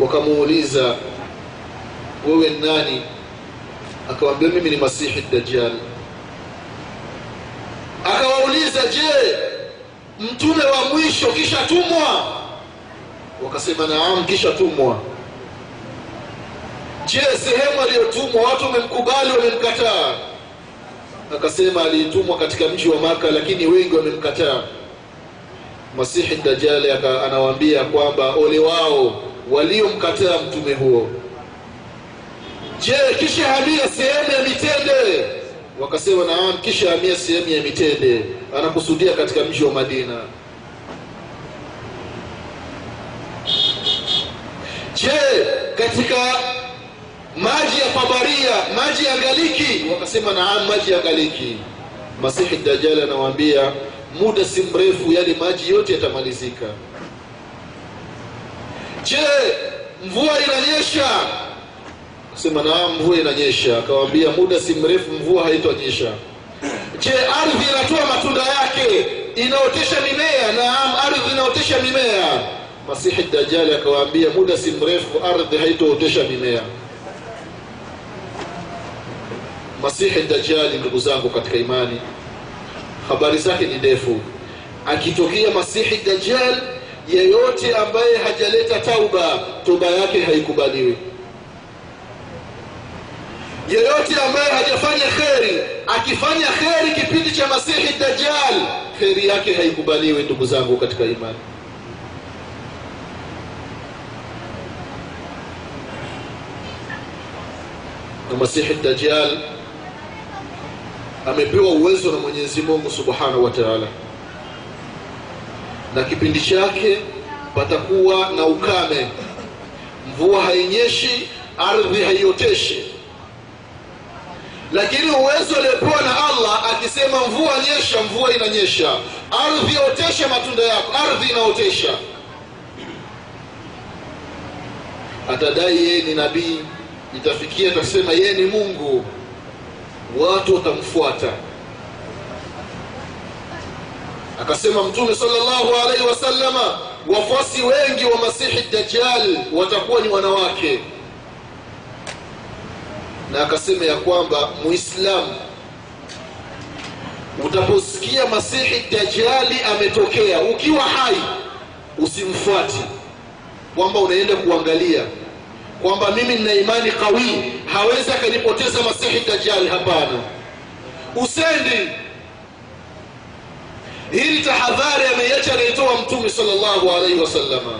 wakamuuliza wewe nani? Akawambia mimi ni masihi dajjal. Akawauliza je mtume wa mwisho kisha tumwa? Wakasema naam kisha tumwa. Je sehemu aliyotumwa watu wamemkubali wamemkataa? Akasema alitumwa katika mji wa maka lakini wengi wamemkataa masihi dajali anawaambia kwamba ole wao waliomkataa mtume huo. Je kisha hamia sehemu ya mitende? Wakasema naam kisha hamia sehemu ya mitende anakusudia katika mji wa madina. Je katika maji ya fabaria maji ya galiki? Wakasema naam maji ya galiki. Masihi dajali anawaambia muda si mrefu yale maji yote yatamalizika. Je mvua inanyesha? Sema naam mvua inanyesha. Akawambia muda si mrefu mvua haitonyesha. Je ardhi inatoa matunda yake inaotesha mimea? Naam ardhi inaotesha mimea. Masihi dajali akawaambia muda si mrefu ardhi haitootesha mimea. Masihi dajali ndugu zangu katika imani habari zake ni ndefu. Akitokea masihi dajjal yeyote ambaye hajaleta tauba toba yake haikubaliwi. Yeyote ambaye hajafanya kheri akifanya kheri kipindi cha masihi dajjal kheri yake haikubaliwi ndugu zangu katika imani. Na masihi dajjal amepewa uwezo na mwenyezi mungu subhanahu wa taala. Na kipindi chake patakuwa na ukame. Mvua hainyeshi ardhi haioteshi. Lakini uwezo aliopewa na allah akisema mvua nyesha mvua inanyesha. Ardhi otesha matunda yako ardhi inaotesha. Atadai yeye ni nabii. Itafikia atasema yeye ni mungu watu watamfuata. Akasema mtume sallallahu alaihi wasallama wafuasi wengi wa masihi dajjal watakuwa ni wanawake. Na akasema ya kwamba muislamu utaposikia masihi dajjali ametokea ukiwa hai usimfuati. Kwamba unaenda kuangalia kwamba mimi nina imani kawii hawezi akanipoteza masihi dajali hapana. Usendi. Hili tahadhari ameiacha anaitoa mtume salllahu alaihi wasalama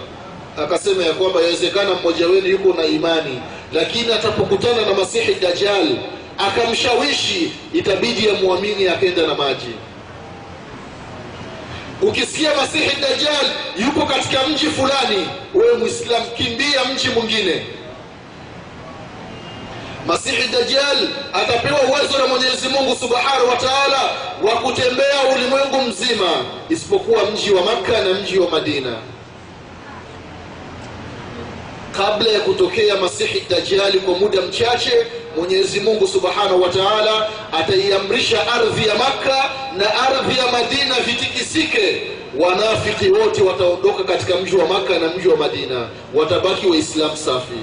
akasema ya kwamba yawezekana mmoja wenu yuko na imani lakini atapokutana na masihi dajal akamshawishi itabidi yamwamini akenda na maji. Ukisikia masihi dajal yupo katika mji fulani wewe mwislamu kimbia mji mwingine masihi dajjal atapewa uwezo na mwenyezi mungu subhanahu wa taala wa kutembea ulimwengu mzima isipokuwa mji wa makka na mji wa madina. Kabla ya kutokea masihi dajjali kwa muda mchache mwenyezi mungu subhanahu wa taala ataiamrisha ardhi ya makka na ardhi ya madina vitikisike. Wanafiki wote wataondoka katika mji wa makka na mji wa madina. Watabaki waislamu safi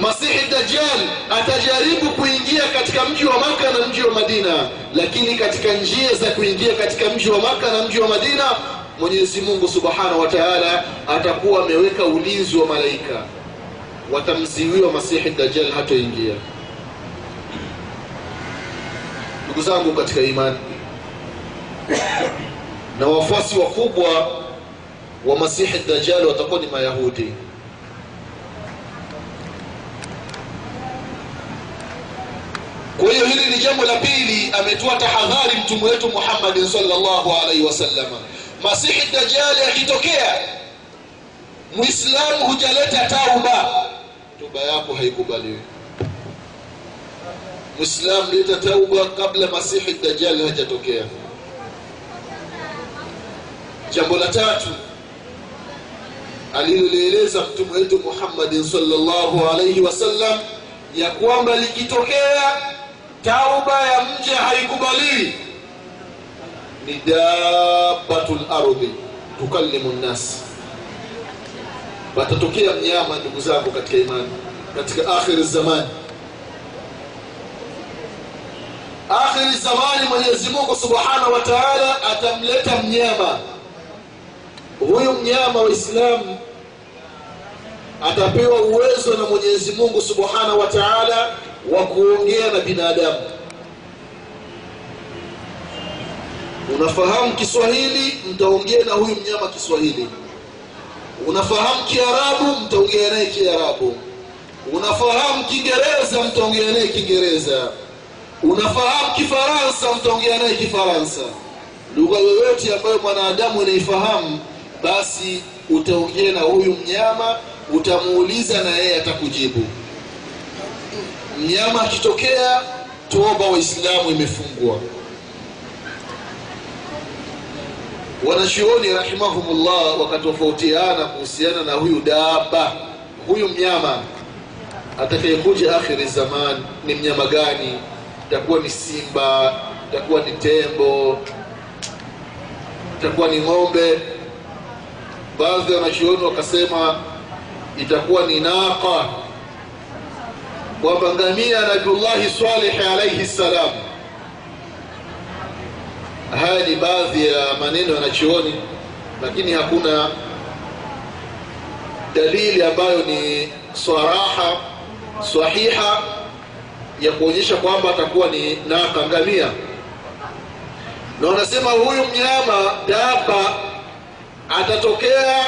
masihi dajjal atajaribu kuingia katika mji wa maka na mji wa madina lakini katika njia za kuingia katika mji wa maka na mji wa madina mwenyezi mungu subhanahu wa taala atakuwa ameweka ulinzi wa malaika. Watamziwiwa masihi dajjal hatoingia. Ndugu zangu katika imani na wafuasi wakubwa wa masihi dajjal watakuwa ni mayahudi kwa hiyo hili ni jambo la pili ametoa tahadhari mtume wetu muhammadin salllahu alaihi wasallama masihi dajali akitokea mwislamu hujaleta tauba. Toba yako haikubaliwi. Mwislamu leta tauba kabla masihi dajali hajatokea. Jambo la tatu alilolieleza mtume wetu muhammadin salllahu alaihi wasallam ya kwamba likitokea tauba ya mja haikubaliwi ni dabatu lardhi tukallimu nnas patatokea mnyama ndugu zangu katika imani katika akhiri zamani. Akhiri zamani mwenyezi mungu subhanahu wa taala atamleta mnyama. Huyu mnyama waislamu atapewa uwezo na mwenyezi mungu subhanahu wa taala wa kuongea na binadamu. Unafahamu kiswahili mtaongea na huyu mnyama kiswahili. Unafahamu kiarabu mtaongea naye kiarabu. Unafahamu kiingereza mtaongea naye kiingereza. Unafahamu kifaransa mtaongea naye kifaransa. Lugha yoyote ambayo mwanadamu anaifahamu basi utaongea na huyu mnyama utamuuliza na yeye atakujibu mnyama akitokea toba waislamu imefungwa wanachuoni rahimahumullah wakatofautiana kuhusiana na huyu daba huyu mnyama. Atakayekuja akhiri zaman ni mnyama gani? Itakuwa ni simba itakuwa ni tembo itakuwa ni ng'ombe. Baadhi ya wanachuoni wakasema itakuwa ni naqa kwamba ngamia nabiullahi saleh alaihi ssalam haya ni baadhi ya maneno yanachuoni, lakini hakuna dalili ambayo ni saraha sahiha ya kuonyesha kwamba atakuwa ni naka ngamia na wanasema huyu mnyama daba atatokea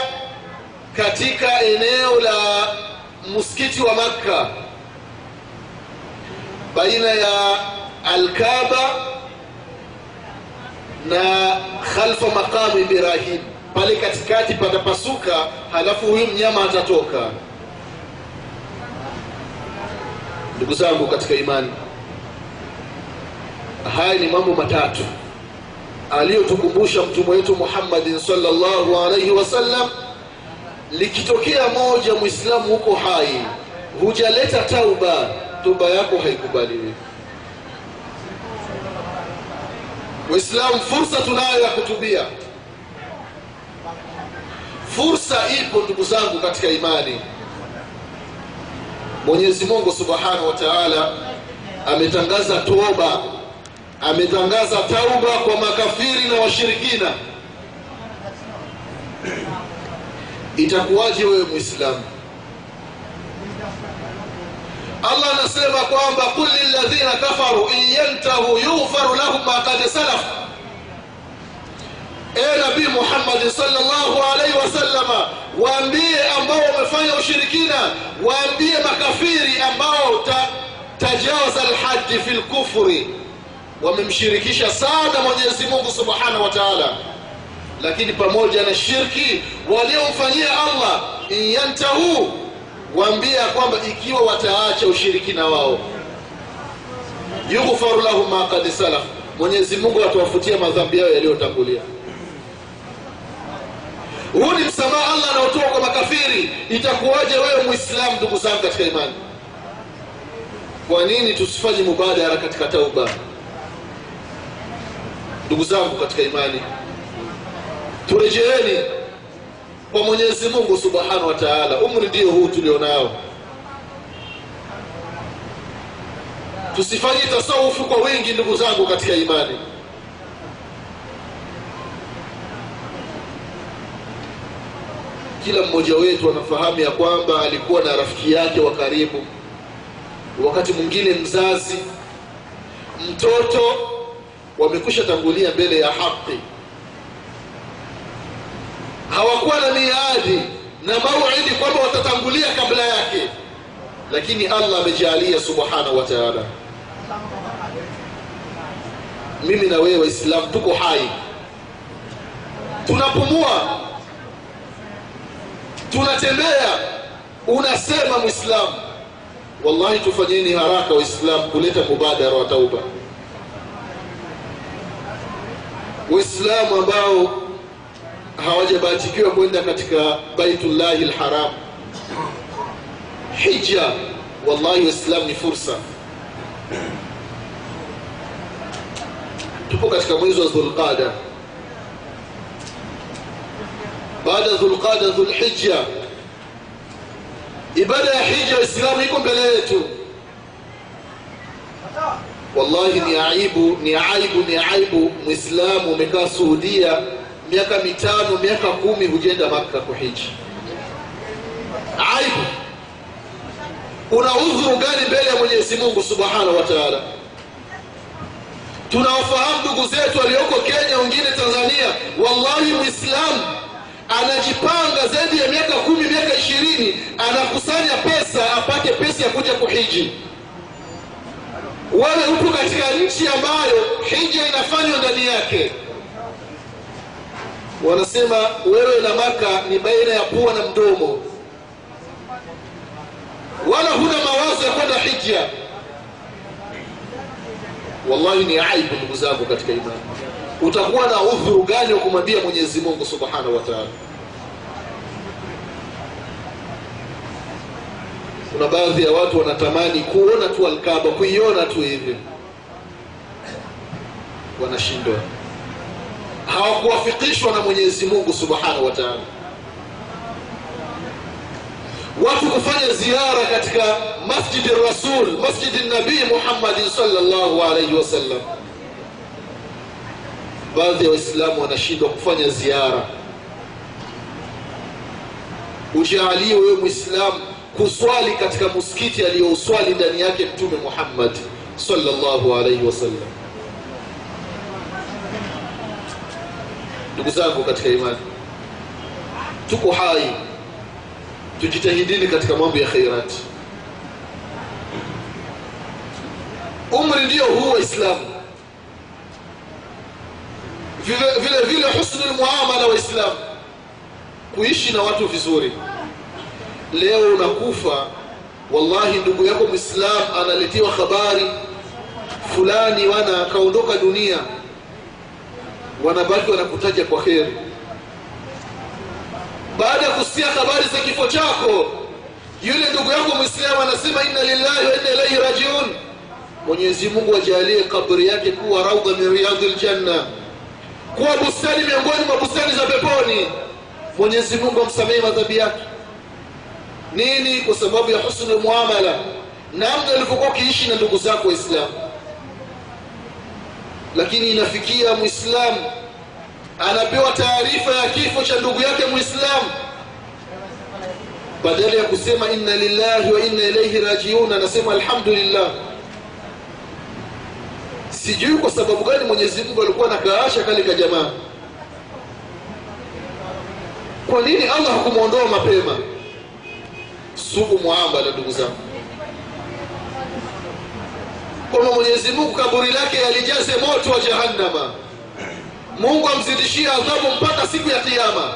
katika eneo la msikiti wa makka baina ya alkaba na khalfa maqamu ibrahim. Pale katikati patapasuka halafu huyu mnyama atatoka. Ndugu zangu katika imani haya ni mambo matatu aliyotukumbusha mtume wetu muhammadin salllahu alaihi wasallam likitokea moja mwislamu huko hai hujaleta tauba toba yako haikubaliwi. Waislamu fursa tunayo ya kutubia. Fursa ipo ndugu zangu katika imani. Mwenyezi mungu subhanahu wa taala ametangaza toba ametangaza tauba kwa makafiri na washirikina. Itakuwaje wewe mwislamu allah anasema kwamba qul lilladhina kafaru in yantahu yughfaru lahum ma qad salaf. E nabii muhammadi salllahu alaihi wasallama waambie ambao wamefanya ushirikina waambie makafiri ambao ta, tajawaza lhaji fi lkufri wamemshirikisha sana mwenyezi mungu subhanahu wa taala. Lakini pamoja na shirki waliomfanyia allah in yantahu waambia kwamba ikiwa wataacha ushirikina wao yughfaru lahum ma qad salaf mwenyezi mungu atawafutia madhambi yao yaliyotangulia. Huu ni msamaha allah anaotoa kwa makafiri. Itakuwaje wewe mwislamu ndugu zangu katika imani? Kwa nini tusifanye mubadara katika tauba? Ndugu zangu katika imani turejeeni kwa mwenyezi mungu subhanahu wa taala umri ndio huu tulionao. Tusifanye tasawufu kwa wingi ndugu zangu katika imani. Kila mmoja wetu anafahamu ya kwamba alikuwa na rafiki yake wa karibu. Wakati mwingine mzazi mtoto wamekwisha tangulia mbele ya haki hawakuwa na miadi na mauidi kwamba watatangulia kabla yake. Lakini allah amejalia subhanahu wa taala. Mimi na wewe waislamu tuko hai. Tunapumua. Tunatembea. Unasema mwislamu wallahi tufanyeni haraka waislamu kuleta mubadara wa tauba. Waislamu ambao hawajabahatikiwa kwenda katika baitullahi lharam hija wallahi waislam ni fursa. Tupo katika mwezi wa dhulqada baada dhulqada dhulhija ibada ya hija waislamu iko mbele yetu. Wallahi ni aibu ni aibu ni aibu. Mwislamu umekaa suhudia miaka mitano miaka kumi hujenda makka kuhiji. Aibu. Una udhuru gani mbele ya mwenyezi mungu subhanahu wa taala? Tunawafahamu ndugu zetu walioko kenya wengine tanzania. Wallahi mwislamu anajipanga zaidi ya miaka kumi miaka ishirini anakusanya pesa apate pesa ya kuja kuhiji. Wewe upo katika nchi ambayo hija inafanywa ndani yake wanasema wewe na maka ni baina ya pua na mdomo. Wala huna mawazo ya kwenda hija wallahi ni aibu ndugu zangu katika imani. Utakuwa na udhuru gani wa kumwambia mwenyezi mungu subhanahu wa taala? Kuna baadhi ya watu wanatamani kuona tu alkaba kuiona tu hivi. Wanashindwa hawakuwafikishwa na mwenyezi mungu subhanahu wa watu kufanya ziara katika masjidi rasul masjidi nabii muhammadin salllahu alaihi wasallam baadhi ya waislamu wanashindwa kufanya ziara. Ujaalie wewe mwislamu kuswali katika muskiti aliyouswali ndani yake mtume muhammad salllahu alaihi wasallam ndugu zangu katika imani tuko hai tujitahidini katika mambo ya khairati. Umri ndio huu waislamu vile vile vile husnul muamala waislamu kuishi na watu vizuri. Leo unakufa wallahi ndugu yako mwislam analetiwa habari fulani wana akaondoka dunia wanabaki wanakutaja kwa heri. Baada ya kusikia habari za kifo chako yule ndugu yako mwislamu anasema inna lillahi wa inna ilaihi rajiun. Mwenyezi mungu ajalie kabri yake kuwa raudha min riyadhi ljanna kuwa bustani miongoni mwa bustani za peponi. Mwenyezi mungu amsamehe madhambi yake. Nini? Kwa sababu ya husnul muamala namna alivyokuwa ukiishi na ndugu zako waislamu lakini inafikia mwislamu anapewa taarifa ya kifo cha ndugu yake mwislam badala ya kusema inna lillahi wa inna ilaihi rajiun anasema alhamdulillah. Sijui kwa sababu gani mwenyezi mungu alikuwa nakaasha kale ka jamaa. Kwa nini allah hakumwondoa mapema? Sugu muambala ndugu zangu kwamba mwenyezi mungu kaburi lake alijaze moto wa jahannama. Mungu amzidishie adhabu mpaka siku ya kiama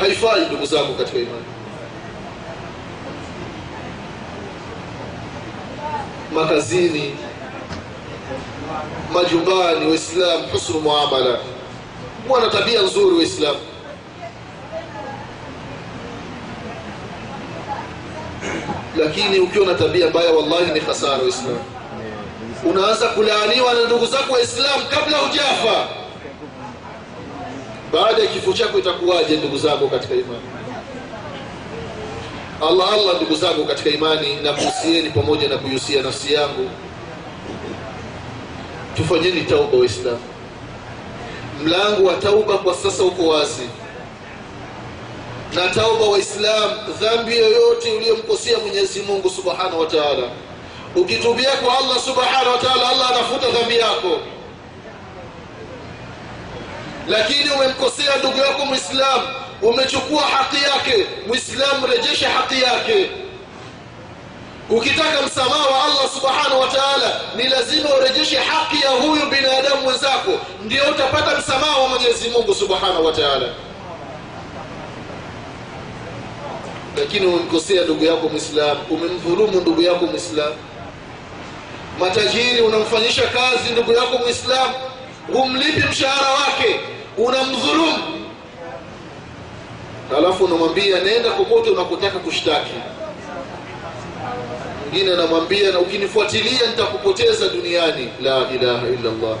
haifai ndugu zangu katika imani. Makazini majumbani waislamu husnu muamala. Mwana tabia nzuri waislamu lakini ukiwa na tabia mbaya wallahi ni hasara waislamu unaanza kulaaniwa na ndugu zako waislamu kabla hujafa. Baada ya kifo chako itakuwaje ndugu zangu katika imani? Allah allah ndugu zangu katika imani na kuhusieni pamoja na kuihusia nafsi yangu. Tufanyeni tauba waislamu mlango wa tauba kwa sasa uko wazi na tauba waislam dhambi yoyote uliyomkosea mwenyezi mungu subhanahu wa taala. Ukitubia kwa allah subhanahu wa allah anafuta dhambi yako. Lakini umemkosea ndugu yako mwislamu umechukua haki yake mwislamu rejesha haki yake. Ukitaka msamaha wa allah subhanahu wa taala ni lazima urejeshe haki ya huyu binadamu mwenzako ndio utapata msamaha wa mwenyezi mungu subhanahu wa taala lakini umemkosea ndugu yako mwislamu umemdhulumu ndugu yako mwislamu matajiri unamfanyisha kazi ndugu yako mwislamu humlipi mshahara wake. Unamdhulumu. Alafu unamwambia nenda kokote unakotaka kushtaki. Mwingine anamwambia na ukinifuatilia nitakupoteza duniani. La ilaha illa allah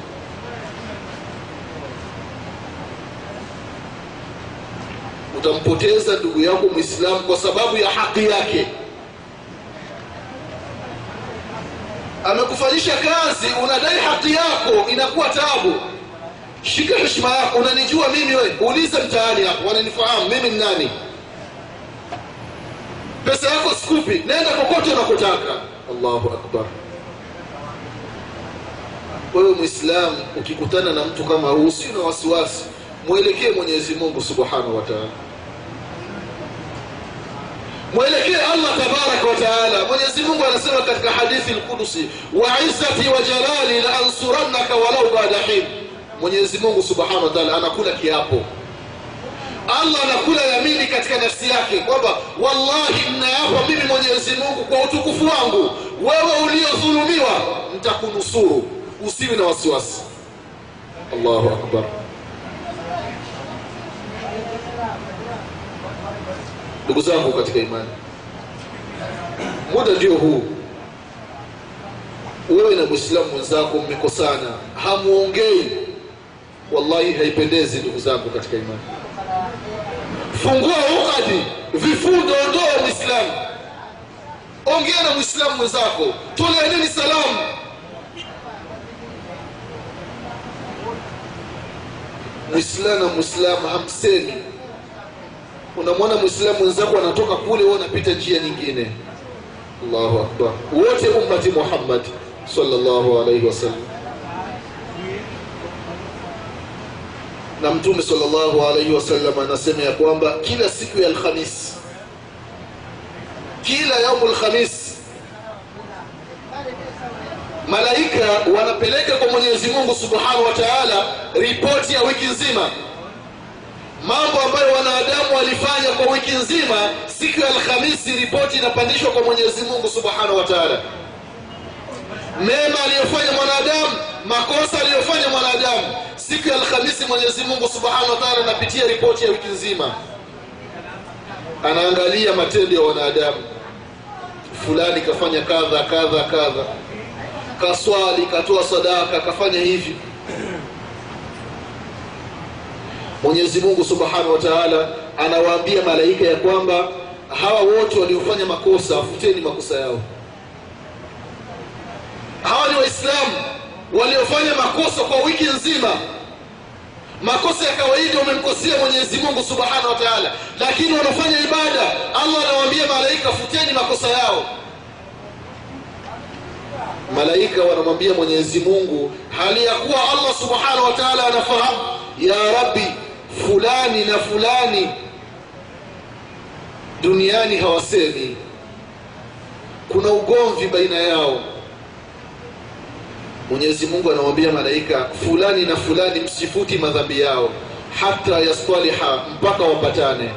utampoteza ndugu yako mwislamu kwa sababu ya haki yake. Amekufanyisha kazi unadai haki yako inakuwa tabu shika heshima yako unanijua mimi we ulize mtaani hapo wananifahamu mimi ni nani? Pesa yako sikupi nenda kokote unakotaka. Allahu akbar. Wewe mwislamu ukikutana na mtu kama huu si na wasiwasi mwelekee mwenyezi mungu subhanahu wa mwelekee allah tabaraka wataala mwenyezi mungu anasema katika hadithi lkudusi wa izzati wa jalali la ansurannaka walau bada hin. Mwenyezi mungu subhanahu wataala anakula kiapo. Allah anakula yamini katika nafsi yake kwamba wallahi mnaapa mimi mwenyezi mungu kwa utukufu wangu. Wewe uliodhulumiwa ntakunusuru usiwi na wasiwasi. Allahu akbar ndugu zangu katika imani muda ndio huu. Wewe na mwislamu mwenzako mmekosana hamuongei. Wallahi haipendezi ndugu zangu katika imani. Fungua ukadi vifundo ondoa mwislamu ongea na mwislamu mwenzako toleaneni salamu. Mwislamu na mwislamu hamsemi unamwona mwislamu mwenzako anatoka kule wewe unapita njia nyingine. Allahu akbar. Wote ummati muhammad sallallahu alaihi wasallam na mtume sallallahu alaihi wasallam anasema ya kwamba kila siku ya alhamis kila yaumu lhamis malaika wanapeleka kwa mwenyezi mungu subhanahu wa taala ripoti ya wiki nzima mambo ambayo wanadamu walifanya kwa wiki nzima siku ya alhamisi ripoti inapandishwa kwa mwenyezi mungu subhanahu wa taala. Mema aliyofanya mwanadamu makosa aliyofanya mwanadamu siku ya alhamisi mwenyezi mungu subhanahu wa taala anapitia ripoti ya wiki nzima. Anaangalia matendo ya wanadamu. Fulani kafanya kadha kadha kadha. Kaswali katoa sadaka kafanya hivi mwenyezi mungu subhanahu wa anawaambia malaika ya kwamba hawa wote waliofanya makosa afuteni makosa yao. Hawa ni waislamu waliofanya makosa kwa wiki nzima. Makosa ya kawaida wamemkosea mwenyezi mungu subhanahu wa lakini wanafanya ibada. Allah anawaambia malaika futeni makosa yao. Malaika wanamwambia mwenyezi mungu hali ya kuwa allah subhanahu wa anafahamu ya rabbi fulani na fulani duniani hawasemi. Kuna ugomvi baina yao. Mwenyezi mungu anamwambia malaika fulani na fulani msifuti madhambi yao hata yastaliha mpaka wapatane.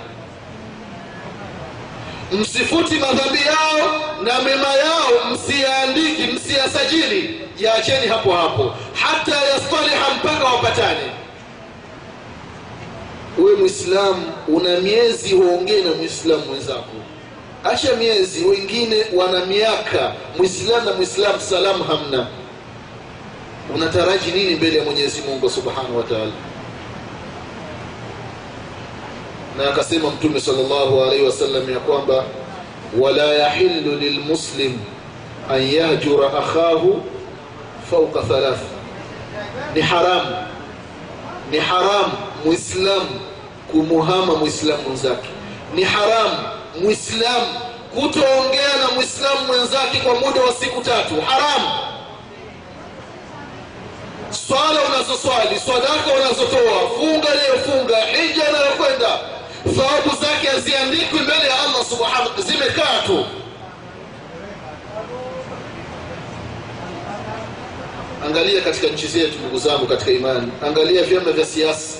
Msifuti madhambi yao na mema yao msiyaandiki msiyasajili. Yaacheni hapo hapo. Hata yastaliha mpaka wapatane we mwislamu una miezi huongee na mwislamu mwenzako. Acha miezi wengine wana miaka. Mwislamu na mwislamu salamu hamna. Unataraji nini mbele ya mwenyezi mungu subhanahu wa taala? Na akasema mtume salllahu alaihi wasallam ya kwamba wala yahilu lilmuslim an yahjura akhahu fauka thalath. Ni haramu. Ni haramu mwislamu kumuhama mwislamu mwenzake. Ni haramu mwislamu kutoongea na mwislamu mwenzake kwa muda wa siku tatu. Haramu swala unazoswali swadaka unazotoa funga inayofunga hija inayokwenda. Thawabu zake haziandikwi mbele ya allah subhanahu zimekaa tu. Angalia katika nchi zetu ndugu zangu katika imani. Angalia vyama vya siasa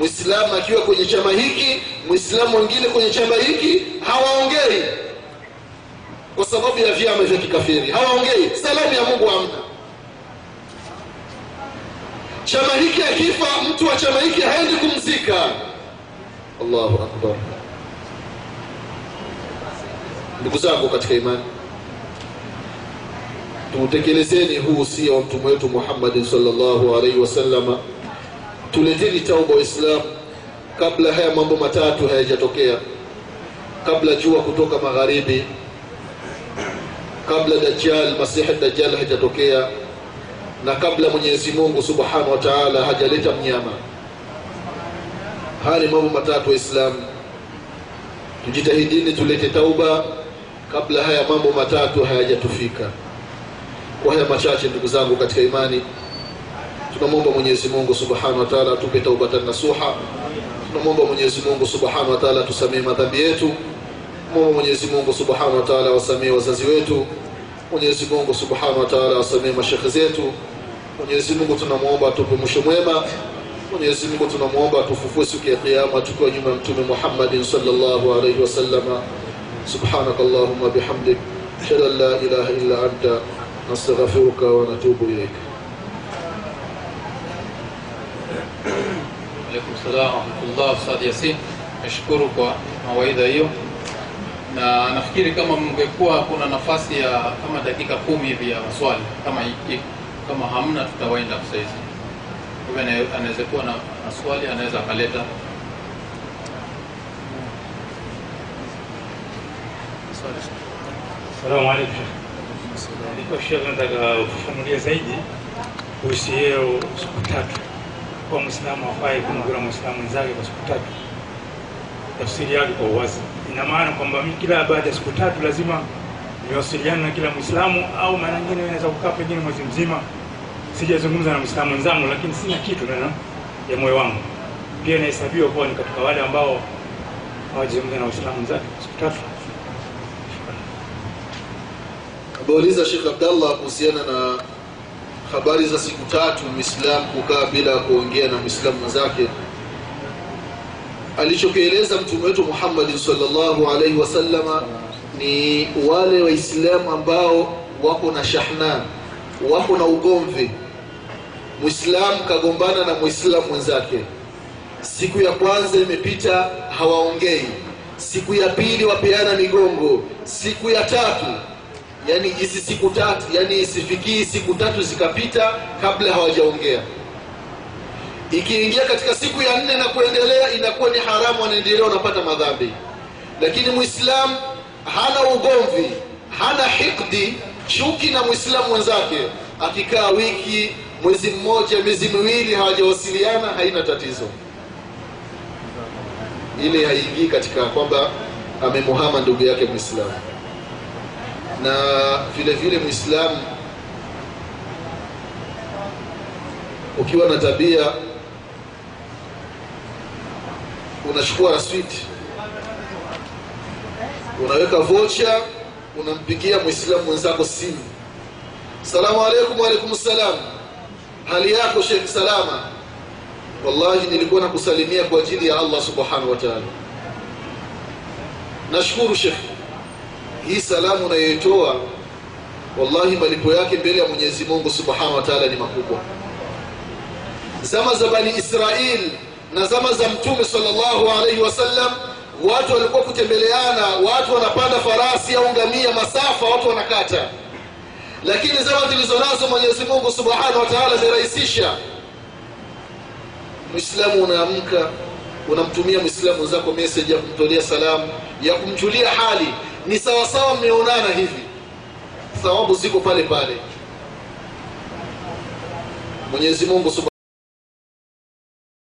mwislamu akiwa kwenye chama hiki mwislamu mwingine kwenye chama hiki hawaongei. Kwa sababu ya vyama vya kikafiri. Hawaongei. Salamu ya mungu hamna chama hiki akifa mtu wa chama hiki haendi kumzika. Allahu akbar. Ndugu zangu katika imani tuutekelezeni huu usia wa mtume wetu muhammadin salllahu alaihi wasalama tuleteni tauba waislamu kabla haya mambo matatu hayajatokea kabla jua kutoka magharibi kabla dajjal masihi dajjal hajatokea na kabla mwenyezi mungu subhanahu wa taala hajaleta mnyama. Haya ni mambo matatu waislamu tujitahidini tulete tauba kabla haya mambo matatu hayajatufika. Kwa haya machache ndugu zangu katika imani tunamwomba mwenyezi mungu subhanahu wa taala atupe taubatan nasuha. Tunamwomba mwenyezi mungu subhanahu wa taala madhambi yetu. Mwomba mwenyezi mungu subhanahu wa taala wazazi wetu. Mwenyezi mungu subhanahu wa taala mashekhe zetu. Mwenyezi mungu tunamwomba atupe mwisho mwema. Mwenyezi mungu tunamwomba atufufue siku ya kiama tukiwa nyuma ya mtume muhammadin salllahu alaihi wasalama subhanaka allahuma bihamdik. Ashhadu an la ilaha illa anta. Nastaghfiruka wa natubu Alaikum salam warahmatullah. Ustadh Yasin, nashukuru kwa mawaidha hiyo, na nafikiri kama mngekuwa kuna nafasi ya kama dakika kumi hivi ya maswali kama kama hamna tutawaenda saizi. Anaweza kuwa na, maswali, anaweza akaleta. Salamu alaikum. Nilikuwa nataka ufafanulie zaidi kuhusu hiyo siku tatu, kwa mwislamu afai kumgura mwislamu mwenzake kwa siku tatu. Tafsiri yake kwa uwazi, ina maana kwamba mimi kila baada ya siku tatu lazima niwasiliane na kila mwislamu, au mara nyingine naweza kukaa pengine mwezi mzima sijazungumza na mwislamu mwenzangu, lakini sina kitu ndani ya moyo wangu, pia inahesabiwa kuwa ni katika wale ambao hawajazungumza na waislamu wenzake siku tatu. ameuliza Sheikh Abdallah kuhusiana na habari za siku tatu Muislamu kukaa bila kuongea na Muislamu mwenzake. Alichokieleza mtume wetu Muhammad sallallahu alaihi wasallama ni wale Waislamu ambao wako na shahna, wako na ugomvi. Muislamu kagombana na Muislamu mwenzake, siku ya kwanza imepita, hawaongei. Siku ya pili wapeana migongo. Siku ya tatu yani hizi siku tatu yani isifikii siku tatu zikapita kabla hawajaongea. Ikiingia katika siku ya nne na kuendelea inakuwa ni haramu anaendelea wanapata madhambi. Lakini mwislam hana ugomvi hana hikdi chuki na mwislamu mwenzake. Akikaa wiki mwezi mmoja miezi miwili hawajawasiliana haina tatizo. Ile haingii katika kwamba amemuhama ndugu yake mwislamu na vile vile mwislamu ukiwa na tabia unachukua raswiti unaweka vocha unampigia mwislamu mwenzako simu. Salamu alaikum waalaikum salam. Hali yako shekh salama? Wallahi nilikuwa nakusalimia kwa ajili ya allah subhanahu wa taala. Nashukuru shekh hii salamu unayoitoa wallahi malipo yake mbele ya mwenyezi mungu subhanahu wa ni makubwa. Zama za bani israil na zama za mtume salllahu alaihi wasallam watu walikuwa kutembeleana watu wanapanda farasi au ngamia masafa watu wanakata. Lakini zama zilizonazo mwenyezi mungu subhanahu wa taala amerahisisha. Mwislamu unaamka unamtumia mwislamu wenzako message ya kumtolea salamu ya kumjulia hali ni sawasawa mmeonana hivi. Thawabu ziko pale pale. Mwenyezi mungu